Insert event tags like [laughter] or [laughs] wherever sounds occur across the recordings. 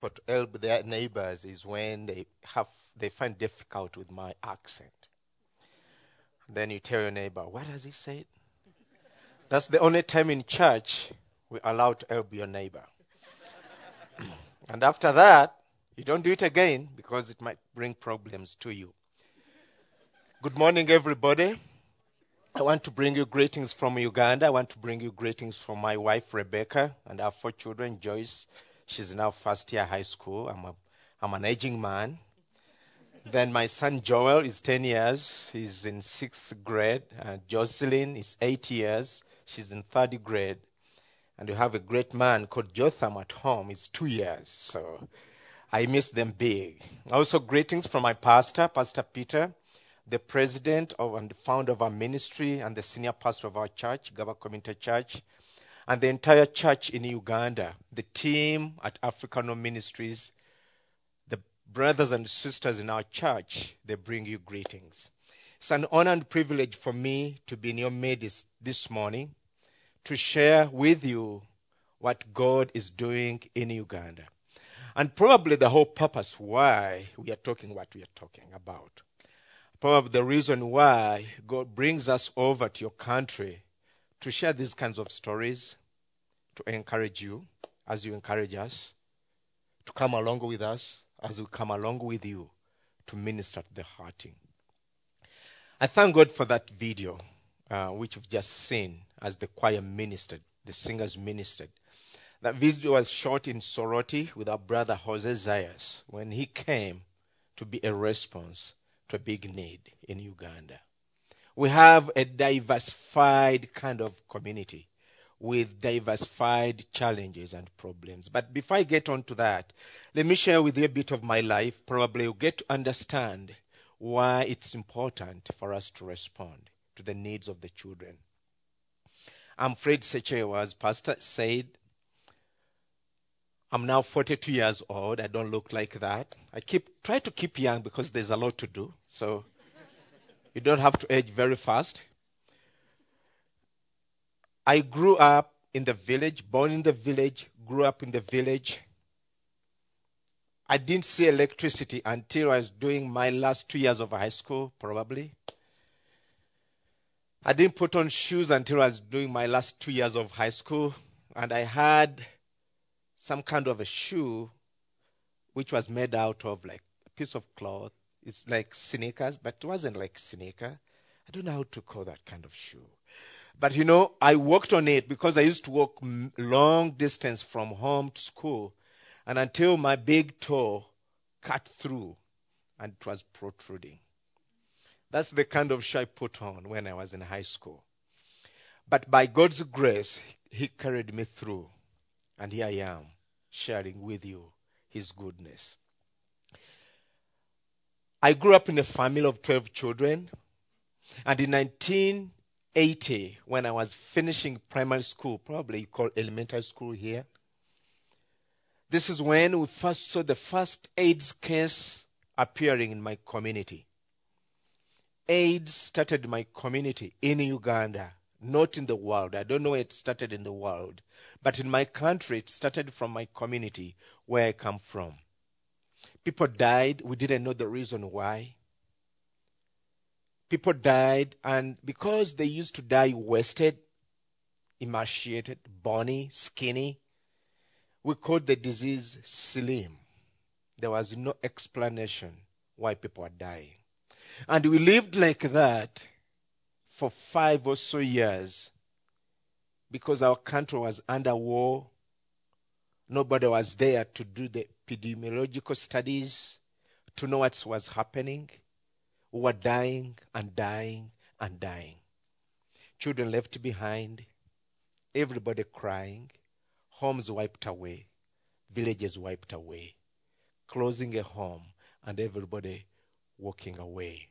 But to help their neighbors is when they have they find difficult with my accent. Then you tell your neighbor, what has he said? That's the only time in church we're allowed to help your neighbor. [clears throat] and after that, you don't do it again because it might bring problems to you. Good morning, everybody. I want to bring you greetings from Uganda. I want to bring you greetings from my wife, Rebecca, and our four children, Joyce. She's now first year high school. I'm, a, I'm an aging man. Then my son Joel is 10 years. He's in sixth grade. Uh, Jocelyn is eight years. She's in third grade. And we have a great man called Jotham at home. He's two years. So I miss them big. Also, greetings from my pastor, Pastor Peter, the president of, and founder of our ministry and the senior pastor of our church, Gaba Community Church, and the entire church in Uganda, the team at African Ministries, the brothers and sisters in our church, they bring you greetings. It's an honor and privilege for me to be in your midst this morning to share with you what God is doing in Uganda. And probably the whole purpose why we are talking what we are talking about. Probably the reason why God brings us over to your country to share these kinds of stories, to encourage you as you encourage us, to come along with us as we come along with you to minister to the hurting. I thank God for that video, uh, which you've just seen as the choir ministered, the singers ministered. That video was shot in Soroti with our brother Jose Zayas when he came to be a response to a big need in Uganda. We have a diversified kind of community with diversified challenges and problems. But before I get on to that, let me share with you a bit of my life. Probably you'll get to understand why it's important for us to respond to the needs of the children. I'm Fred Sechewa, as Pastor said. I'm now 42 years old. I don't look like that. I keep try to keep young because there's a lot to do. So you don't have to age very fast. I grew up in the village, born in the village, grew up in the village. I didn't see electricity until I was doing my last two years of high school, probably. I didn't put on shoes until I was doing my last two years of high school, and I had some kind of a shoe which was made out of like a piece of cloth. It's like sneakers, but it wasn't like sneaker. I don't know how to call that kind of shoe. But you know, I worked on it because I used to walk long distance from home to school, and until my big toe cut through and it was protruding. That's the kind of shoe I put on when I was in high school. But by God's grace, He carried me through, and here I am sharing with you His goodness. I grew up in a family of 12 children, and in 1980, when I was finishing primary school, probably you call elementary school here. This is when we first saw the first AIDS case appearing in my community. AIDS started in my community in Uganda, not in the world. I don't know where it started in the world, but in my country, it started from my community where I come from. People died. We didn't know the reason why people died, and because they used to die wasted, emaciated, bony, skinny, we called the disease slim. There was no explanation why people were dying. And we lived like that for five or so years because our country was under war. Nobody was there to do the epidemiological studies to know what was happening who were dying and dying and dying. Children left behind, everybody crying, homes wiped away, villages wiped away, closing a home, and everybody walking away.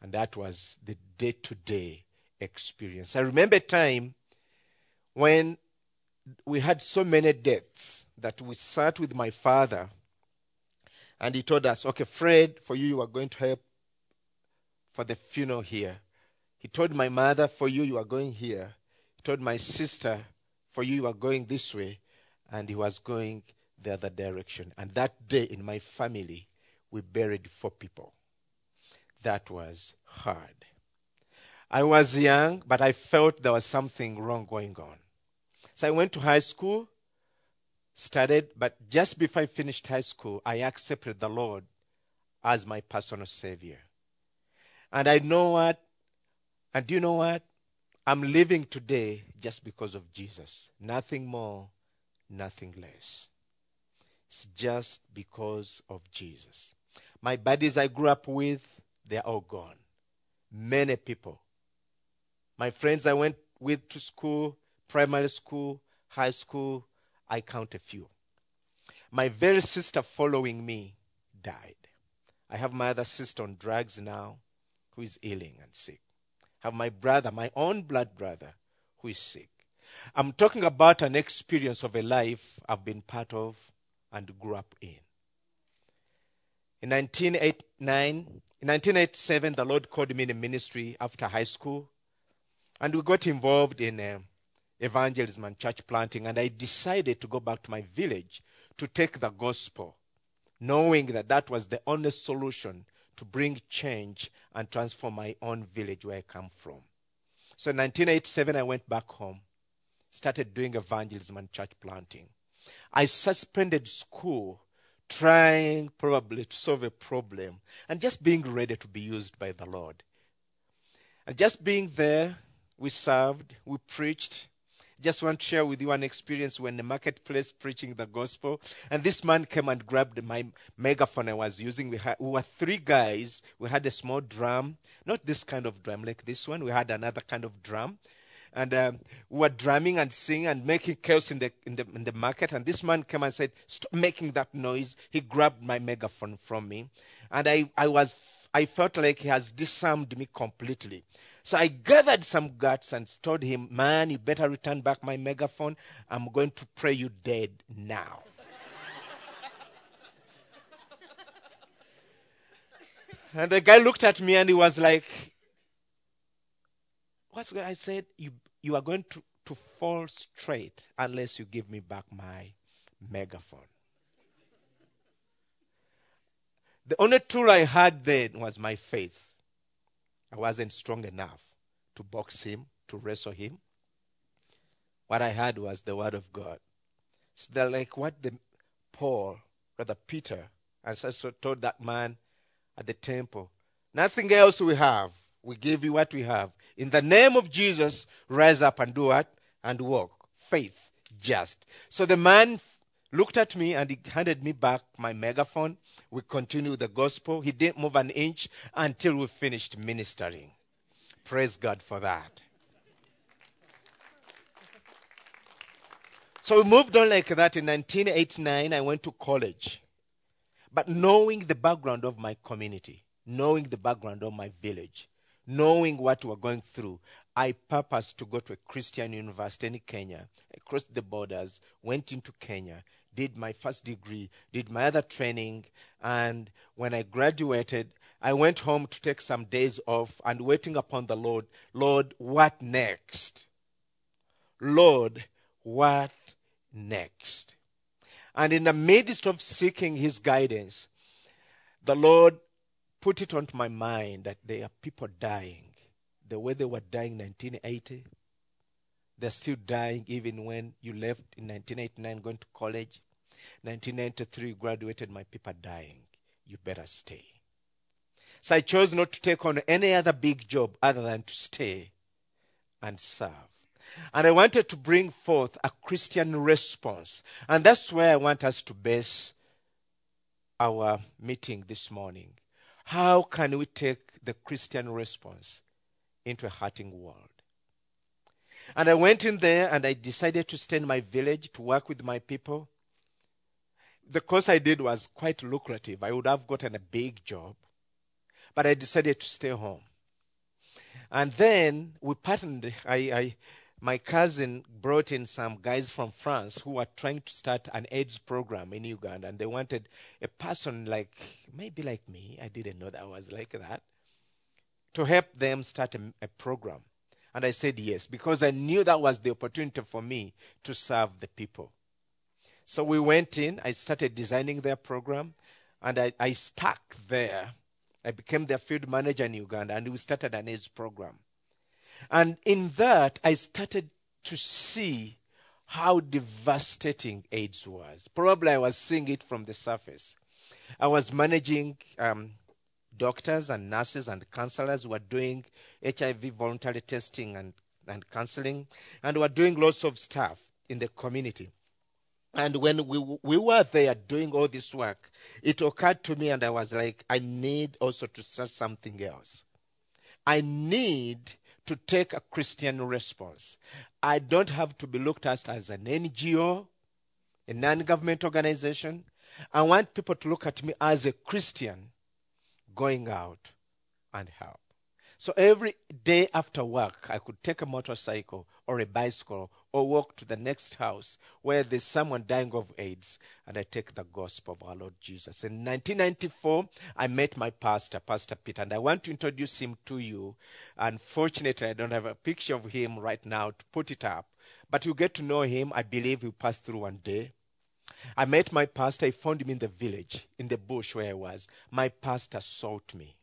And that was the day to day experience. I remember a time when we had so many deaths that we sat with my father and he told us, Okay, Fred, for you, you are going to help for the funeral here. He told my mother, For you, you are going here. He told my sister, For you, you are going this way. And he was going the other direction. And that day in my family, we buried four people. That was hard. I was young, but I felt there was something wrong going on. So I went to high school, studied, but just before I finished high school, I accepted the Lord as my personal Savior. And I know what, and do you know what? I'm living today just because of Jesus. Nothing more, nothing less. It's just because of Jesus. My buddies I grew up with, they're all gone. Many people. My friends I went with to school, primary school, high school, I count a few. My very sister following me died. I have my other sister on drugs now who is ailing and sick. I have my brother, my own blood brother, who is sick. I'm talking about an experience of a life I've been part of and grew up in. In 1989, in 1987, the Lord called me in ministry after high school, and we got involved in uh, evangelism and church planting. And I decided to go back to my village to take the gospel, knowing that that was the only solution to bring change and transform my own village where I come from. So in 1987, I went back home, started doing evangelism and church planting. I suspended school, trying probably to solve a problem, and just being ready to be used by the Lord. And just being there, we served, we preached, just want to share with you an experience when the marketplace preaching the gospel. And this man came and grabbed my megaphone I was using. We, had, we were three guys. We had a small drum, not this kind of drum like this one. We had another kind of drum. And um, we were drumming and singing and making chaos in the, in, the, in the market. And this man came and said, Stop making that noise. He grabbed my megaphone from me. And I, I was I felt like he has disarmed me completely. So I gathered some guts and told him, Man, you better return back my megaphone. I'm going to pray you dead now. [laughs] and the guy looked at me and he was like, What's going I said, you, you are going to, to fall straight unless you give me back my megaphone. The only tool I had then was my faith. I wasn't strong enough to box him, to wrestle him. What I had was the word of God. So they're like what the Paul, brother Peter, and so told that man at the temple. Nothing else we have. We give you what we have. In the name of Jesus, rise up and do what? And walk. Faith, just. So the man looked at me and he handed me back my megaphone. We continued the gospel. He didn't move an inch until we finished ministering. Praise God for that. So we moved on like that. In 1989, I went to college. But knowing the background of my community, knowing the background of my village, knowing what we're going through, I purposed to go to a Christian university in Kenya, across the borders, went into Kenya, did my first degree, did my other training, and when I graduated, I went home to take some days off and waiting upon the Lord. Lord, what next? Lord, what next? And in the midst of seeking his guidance, the Lord put it onto my mind that there are people dying the way they were dying in 1980. They're still dying even when you left in 1989 going to college. 1993 graduated, my people dying. You better stay. So I chose not to take on any other big job other than to stay and serve. And I wanted to bring forth a Christian response. And that's where I want us to base our meeting this morning. How can we take the Christian response into a hurting world? And I went in there and I decided to stay in my village to work with my people the course I did was quite lucrative. I would have gotten a big job, but I decided to stay home. And then we partnered. I, I, my cousin brought in some guys from France who were trying to start an AIDS program in Uganda, and they wanted a person like maybe like me. I didn't know that I was like that to help them start a, a program. And I said yes because I knew that was the opportunity for me to serve the people. So we went in, I started designing their program, and I, I stuck there. I became their field manager in Uganda, and we started an AIDS program. And in that, I started to see how devastating AIDS was. Probably I was seeing it from the surface. I was managing um, doctors and nurses and counselors who were doing HIV voluntary testing and, and counseling, and were doing lots of stuff in the community. And when we, we were there doing all this work, it occurred to me, and I was like, I need also to start something else. I need to take a Christian response. I don't have to be looked at as an NGO, a non government organization. I want people to look at me as a Christian going out and help. So every day after work, I could take a motorcycle or a bicycle or walk to the next house where there's someone dying of AIDS and I take the gospel of our Lord Jesus. In 1994, I met my pastor, Pastor Peter, and I want to introduce him to you. Unfortunately, I don't have a picture of him right now to put it up, but you get to know him. I believe he passed through one day. I met my pastor. He found me in the village, in the bush where I was. My pastor sought me.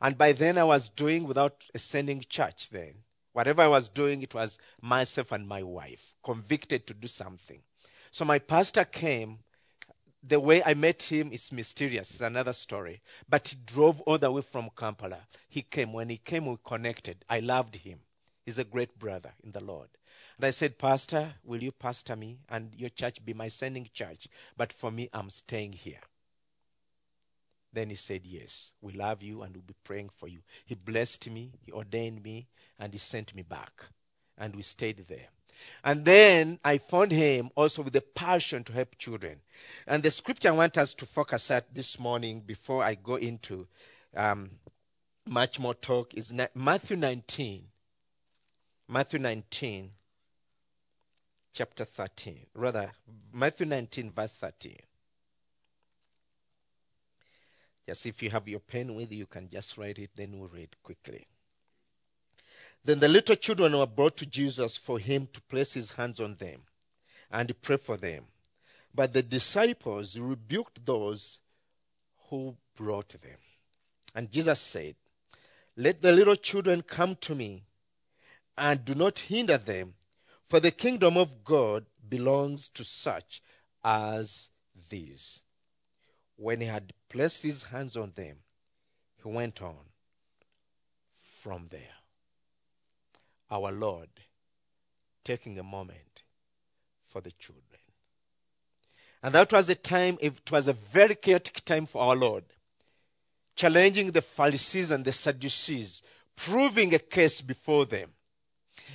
And by then I was doing without sending church then. Whatever I was doing, it was myself and my wife, convicted to do something. So my pastor came. The way I met him is mysterious. It's another story. But he drove all the way from Kampala. He came. When he came, we connected. I loved him. He's a great brother in the Lord. And I said, Pastor, will you pastor me and your church be my sending church? But for me, I'm staying here. Then he said, Yes, we love you and we'll be praying for you. He blessed me, he ordained me, and he sent me back. And we stayed there. And then I found him also with a passion to help children. And the scripture I want us to focus at this morning before I go into um, much more talk is Matthew 19. Matthew 19, chapter 13. Rather, Matthew 19, verse 13. Just if you have your pen with you, you can just write it, then we'll read quickly. Then the little children were brought to Jesus for him to place his hands on them and pray for them. But the disciples rebuked those who brought them. And Jesus said, Let the little children come to me, and do not hinder them, for the kingdom of God belongs to such as these. When he had placed his hands on them, he went on from there. Our Lord taking a moment for the children. And that was a time, it was a very chaotic time for our Lord, challenging the Pharisees and the Sadducees, proving a case before them.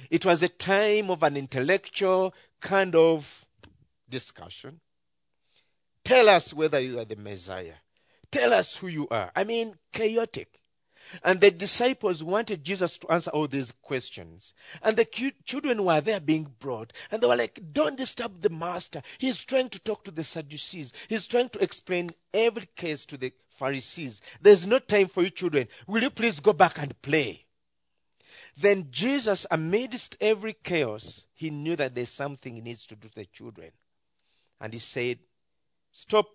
It was a time of an intellectual kind of discussion. Tell us whether you are the Messiah. Tell us who you are. I mean, chaotic. And the disciples wanted Jesus to answer all these questions. And the children were there being brought. And they were like, Don't disturb the master. He's trying to talk to the Sadducees. He's trying to explain every case to the Pharisees. There's no time for you, children. Will you please go back and play? Then Jesus, amidst every chaos, he knew that there's something he needs to do to the children. And he said, Stop,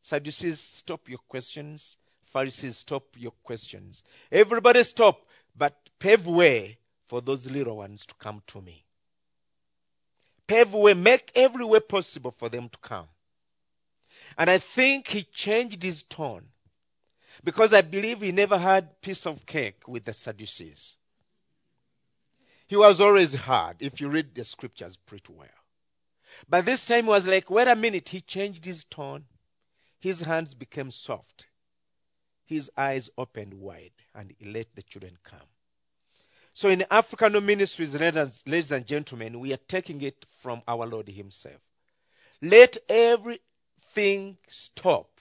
Sadducees, stop your questions. Pharisees, stop your questions. Everybody stop, but pave way for those little ones to come to me. Pave way, make every way possible for them to come. And I think he changed his tone because I believe he never had piece of cake with the Sadducees. He was always hard if you read the scriptures pretty well. But this time he was like, wait a minute. He changed his tone. His hands became soft. His eyes opened wide and he let the children come. So in African ministries, ladies and gentlemen, we are taking it from our Lord Himself. Let everything stop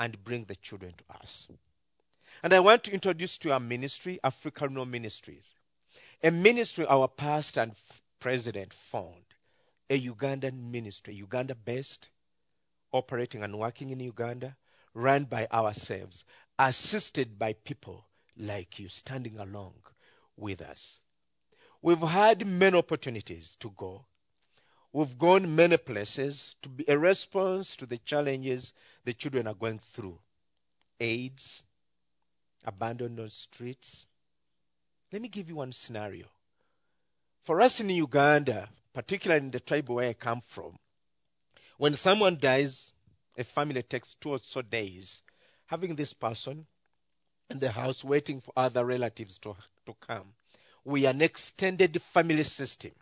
and bring the children to us. And I want to introduce to our ministry, African Ministries, a ministry our pastor and president found a Ugandan ministry, Uganda based, operating and working in Uganda, run by ourselves, assisted by people like you standing along with us. We've had many opportunities to go. we've gone many places to be a response to the challenges the children are going through AIDS, abandoned on streets. Let me give you one scenario. For us in Uganda, particularly in the tribe where I come from, when someone dies, a family takes two or so days having this person in the house waiting for other relatives to, to come. We are an extended family system.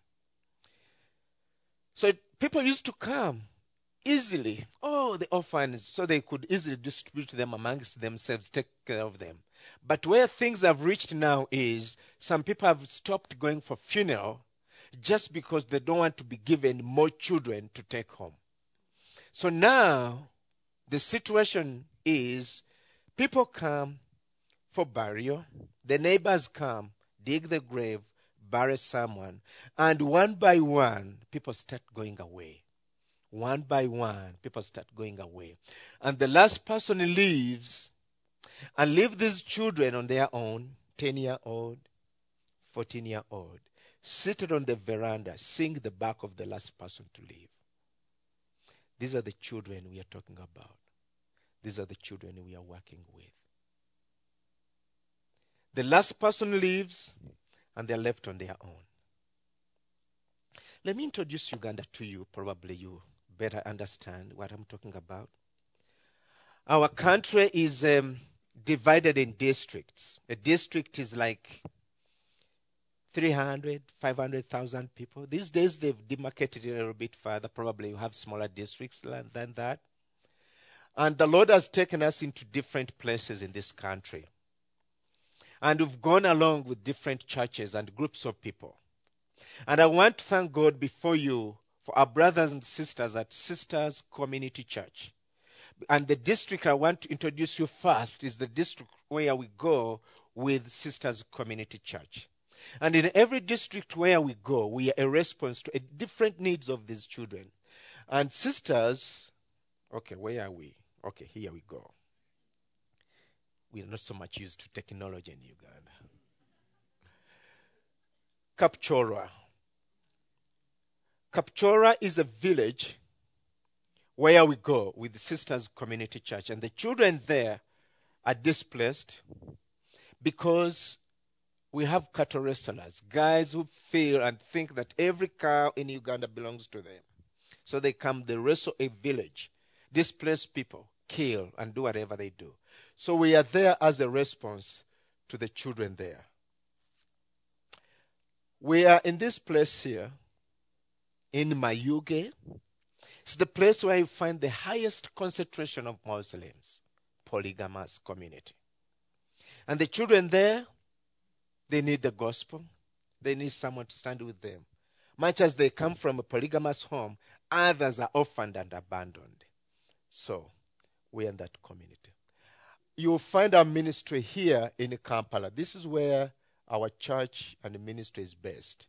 So people used to come easily. Oh, the orphans, so they could easily distribute them amongst themselves, take care of them. But where things have reached now is some people have stopped going for funeral just because they don't want to be given more children to take home. So now the situation is people come for burial, the neighbors come, dig the grave, bury someone, and one by one, people start going away. One by one, people start going away. And the last person leaves and leave these children on their own 10 year old, 14 year old, seated on the veranda, seeing the back of the last person to leave. These are the children we are talking about. These are the children we are working with. The last person leaves, and they're left on their own. Let me introduce Uganda to you. Probably you better understand what I'm talking about. Our country is um, divided in districts. A district is like 300, 500,000 people. These days they've demarcated it a little bit further. Probably you have smaller districts than that. And the Lord has taken us into different places in this country. And we've gone along with different churches and groups of people. And I want to thank God before you for our brothers and sisters at Sisters Community Church. And the district I want to introduce you first is the district where we go with Sisters Community Church. And in every district where we go, we are a response to a different needs of these children. And sisters, okay, where are we? Okay, here we go. We are not so much used to technology in Uganda. Kapchorwa. Kapchorwa is a village where we go with the Sisters Community Church, and the children there are displaced because we have cattle wrestlers, guys who feel and think that every cow in Uganda belongs to them. So they come, they wrestle a village, displace people, kill, and do whatever they do. So we are there as a response to the children there. We are in this place here, in Mayuge. It's the place where you find the highest concentration of Muslims, polygamous community. And the children there, they need the gospel. They need someone to stand with them. Much as they come from a polygamous home, others are orphaned and abandoned. So, we're in that community. You'll find our ministry here in Kampala. This is where our church and ministry is based.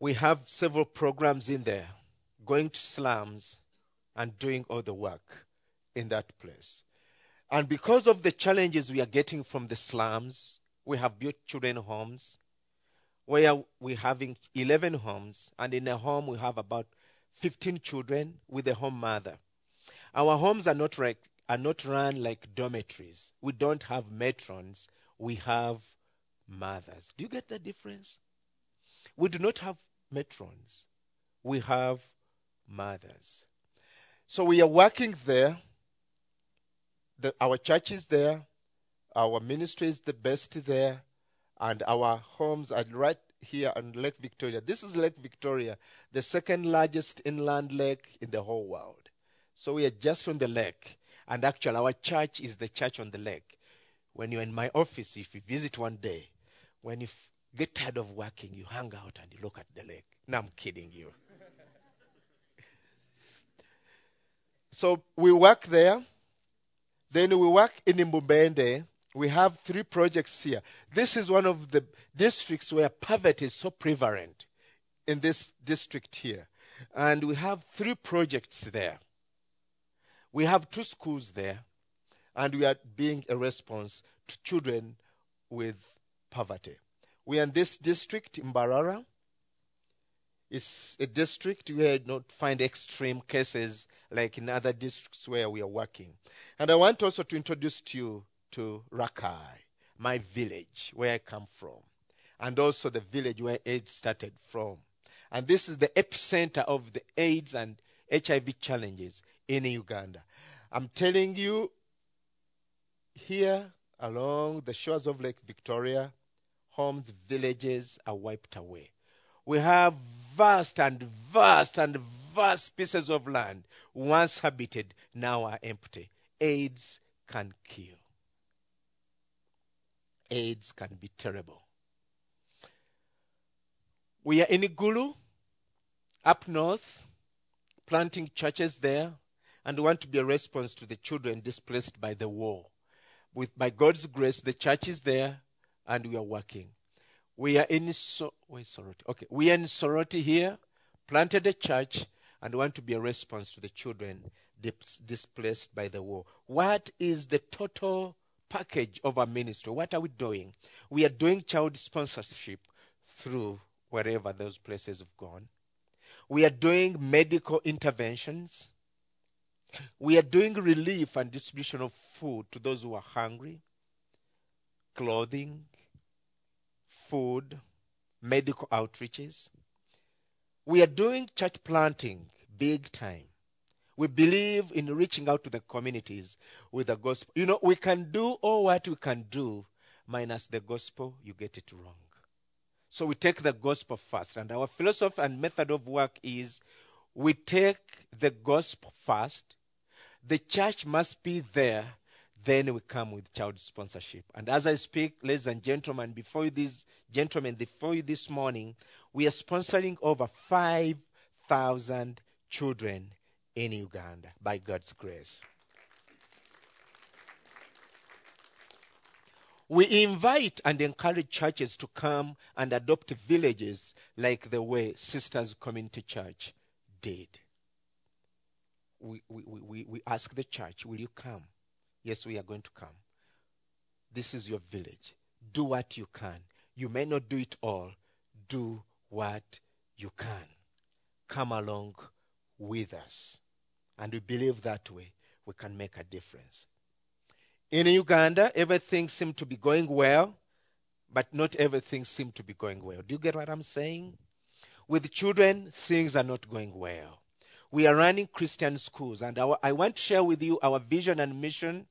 We have several programs in there, going to slums and doing all the work in that place. And because of the challenges we are getting from the slums, we have built children homes where we're having 11 homes, and in a home we have about 15 children with a home mother. Our homes are not, are not run like dormitories. We don't have matrons, we have mothers. Do you get the difference? We do not have matrons, we have mothers. So we are working there. The, our church is there, our ministry is the best there, and our homes are right here on Lake Victoria. This is Lake Victoria, the second largest inland lake in the whole world. So we are just on the lake, and actually, our church is the church on the lake. When you're in my office, if you visit one day, when you f- get tired of working, you hang out and you look at the lake. No, I'm kidding you. So we work there. Then we work in Mubende we have three projects here. This is one of the districts where poverty is so prevalent in this district here. And we have three projects there. We have two schools there, and we are being a response to children with poverty. We are in this district, in Mbarara. It's a district where you don't find extreme cases like in other districts where we are working. And I want also to introduce to you to Rakai, my village, where I come from, and also the village where AIDS started from. And this is the epicenter of the AIDS and HIV challenges in Uganda. I'm telling you, here along the shores of Lake Victoria, homes, villages are wiped away. We have vast and vast and vast pieces of land once habited now are empty. AIDS can kill. AIDS can be terrible. We are in Igulu, up north, planting churches there, and want to be a response to the children displaced by the war. With by God's grace, the church is there, and we are working. We are in so wait, Soroti. Okay, we are in Soroti here, planted a church, and want to be a response to the children dis- displaced by the war. What is the total package of our ministry? What are we doing? We are doing child sponsorship through wherever those places have gone. We are doing medical interventions. We are doing relief and distribution of food to those who are hungry, clothing, food, medical outreaches. We are doing church planting big time. We believe in reaching out to the communities with the gospel. You know, we can do all what we can do, minus the gospel, you get it wrong. So we take the gospel first. And our philosophy and method of work is we take the gospel first. The church must be there. Then we come with child sponsorship. And as I speak, ladies and gentlemen, before you this gentlemen, before you this morning, we are sponsoring over 5,000 children in Uganda by God's grace. We invite and encourage churches to come and adopt villages like the way Sisters Community Church did. We, we, we, we ask the church, Will you come? Yes, we are going to come. This is your village. Do what you can. You may not do it all. Do what you can. Come along with us. And we believe that way we can make a difference. In Uganda, everything seemed to be going well, but not everything seemed to be going well. Do you get what I'm saying? With children, things are not going well. We are running Christian schools, and our, I want to share with you our vision and mission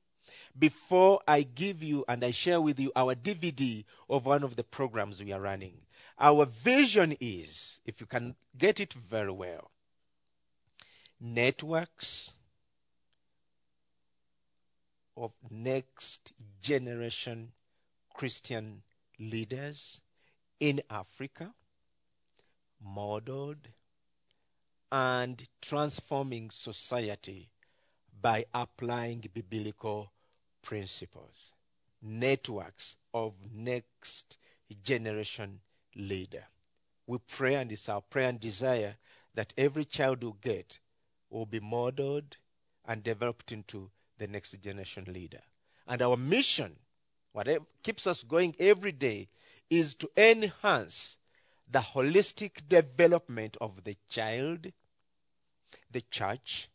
before I give you and I share with you our DVD of one of the programs we are running. Our vision is, if you can get it very well, networks of next generation Christian leaders in Africa, modeled and transforming society by applying biblical principles. Networks of next generation leader. We pray, and it's our prayer and desire that every child we get will be modeled and developed into the next generation leader. And our mission, whatever keeps us going every day, is to enhance the holistic development of the child, the church,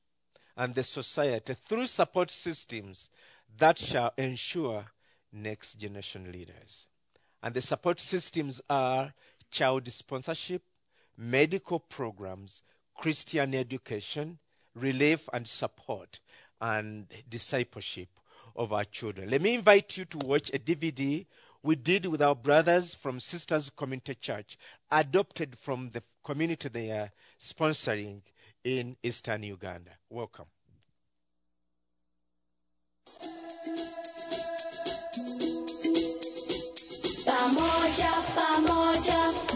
and the society through support systems that shall ensure next generation leaders. And the support systems are child sponsorship, medical programs, Christian education, relief and support, and discipleship of our children. Let me invite you to watch a DVD we did with our brothers from Sisters Community Church, adopted from the community they are sponsoring in eastern Uganda. Welcome. Pamoja, pamoja,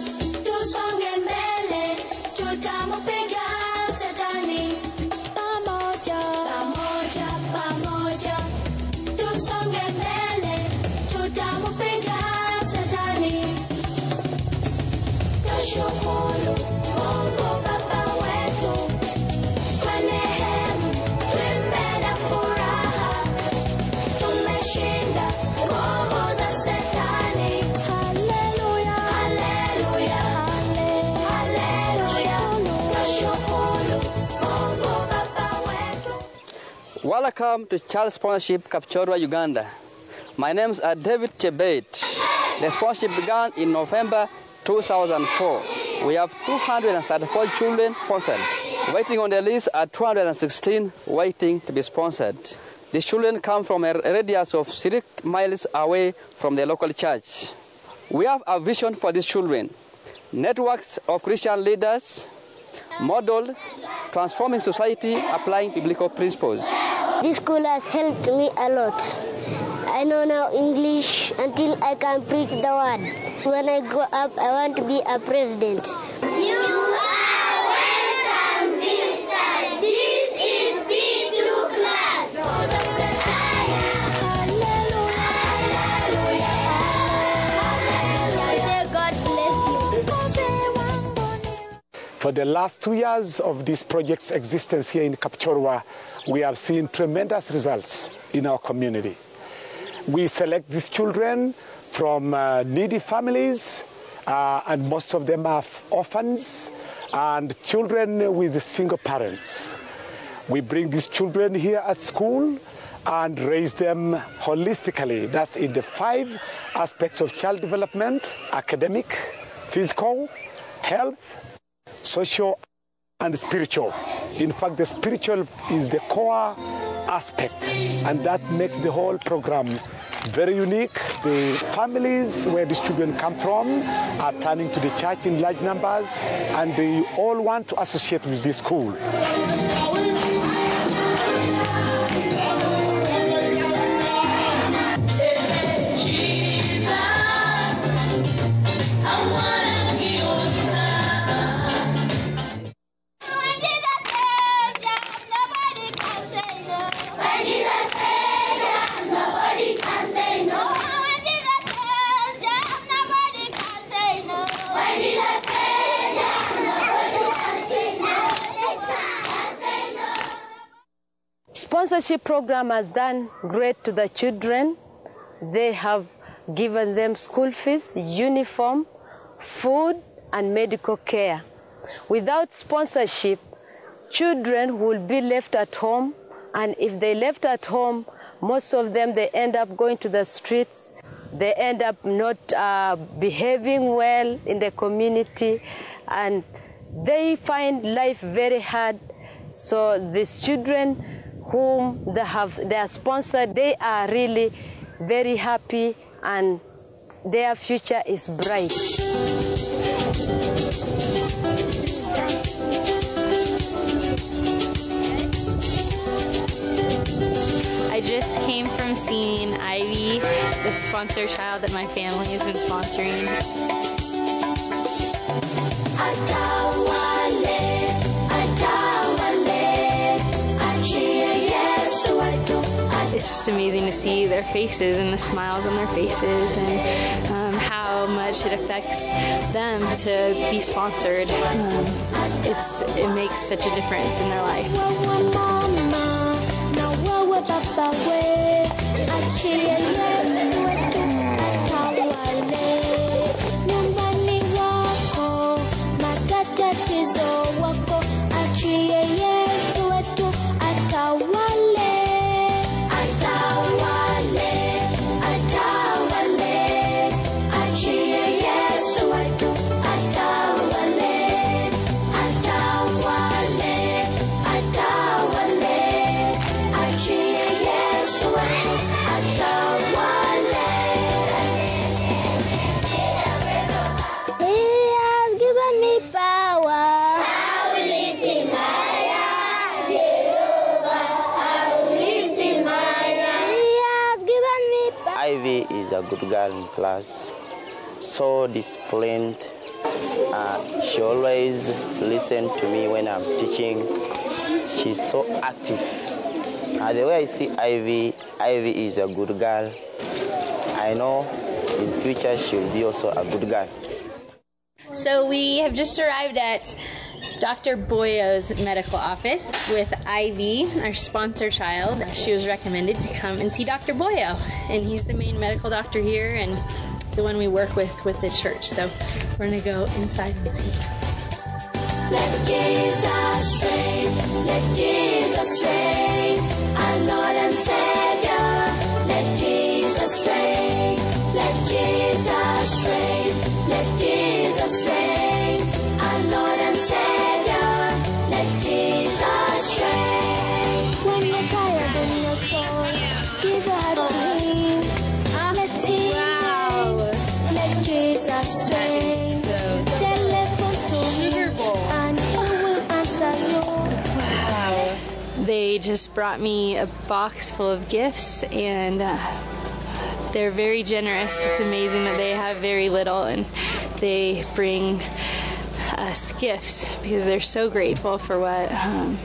Welcome to Child Sponsorship Kapchorwa, Uganda. My name is David Chebet. The sponsorship began in November 2004. We have 234 children sponsored. Waiting on the list are 216 waiting to be sponsored. These children come from a radius of 6 miles away from the local church. We have a vision for these children. Networks of Christian leaders, model, transforming society, applying biblical principles. This school has helped me a lot. I know now English until I can preach the word. When I grow up, I want to be a president. You are The last two years of this project's existence here in Kapchorwa, we have seen tremendous results in our community. We select these children from uh, needy families, uh, and most of them are orphans and children with single parents. We bring these children here at school and raise them holistically. That's in the five aspects of child development academic, physical, health, social, and spiritual. In fact, the spiritual is the core aspect, and that makes the whole program very unique. The families where these children come from are turning to the church in large numbers, and they all want to associate with this school. Sponsorship program has done great to the children. They have given them school fees, uniform, food, and medical care. Without sponsorship, children will be left at home, and if they left at home, most of them they end up going to the streets. They end up not uh, behaving well in the community, and they find life very hard. So these children whom they have they are sponsored, they are really very happy and their future is bright. I just came from seeing Ivy, the sponsor child that my family has been sponsoring. It's just amazing to see their faces and the smiles on their faces and um, how much it affects them to be sponsored. Um, it's it makes such a difference in their life. Class, so disciplined. Uh, she always listens to me when I'm teaching. She's so active. Uh, the way I see Ivy, Ivy is a good girl. I know in future she'll be also a good girl. So we have just arrived at Dr. Boyo's medical office with Ivy, our sponsor child. She was recommended to come and see Dr. Boyo, and he's the main medical doctor here and the one we work with with the church. So we're going to go inside and see. Let Jesus reign, let Jesus reign, our Lord and Savior. Let Jesus reign, let Jesus reign, let Jesus reign. They just brought me a box full of gifts and uh, they're very generous. It's amazing that they have very little and they bring us gifts because they're so grateful for what um,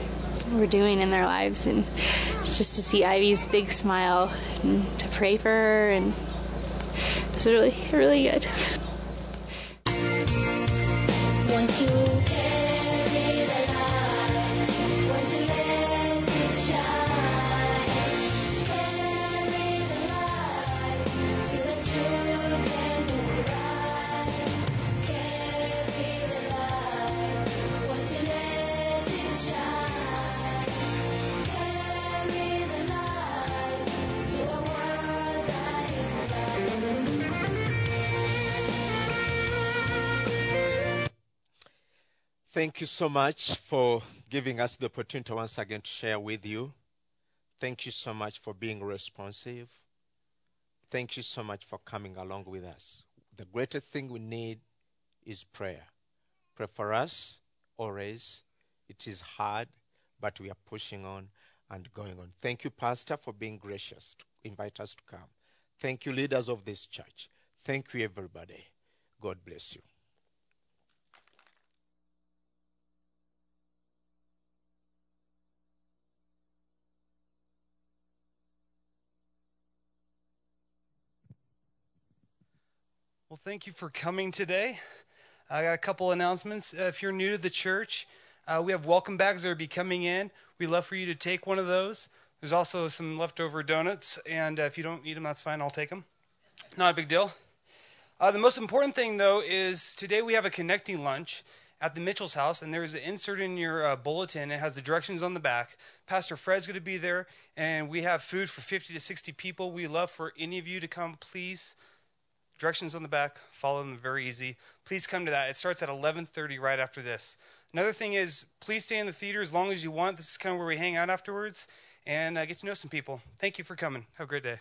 we're doing in their lives and just to see Ivy's big smile and to pray for her and it's really really good. [laughs] Thank you so much for giving us the opportunity once again to share with you. Thank you so much for being responsive. Thank you so much for coming along with us. The greatest thing we need is prayer. Pray for us always. It is hard, but we are pushing on and going on. Thank you, Pastor, for being gracious to invite us to come. Thank you, leaders of this church. Thank you, everybody. God bless you. Well, thank you for coming today. I got a couple announcements. Uh, if you're new to the church, uh, we have welcome bags that will be coming in. We'd love for you to take one of those. There's also some leftover donuts, and uh, if you don't eat them, that's fine. I'll take them. Not a big deal. Uh, the most important thing, though, is today we have a connecting lunch at the Mitchell's house, and there is an insert in your uh, bulletin. It has the directions on the back. Pastor Fred's going to be there, and we have food for 50 to 60 people. We love for any of you to come, please. Directions on the back. Follow them. Very easy. Please come to that. It starts at 11:30 right after this. Another thing is, please stay in the theater as long as you want. This is kind of where we hang out afterwards and uh, get to know some people. Thank you for coming. Have a great day.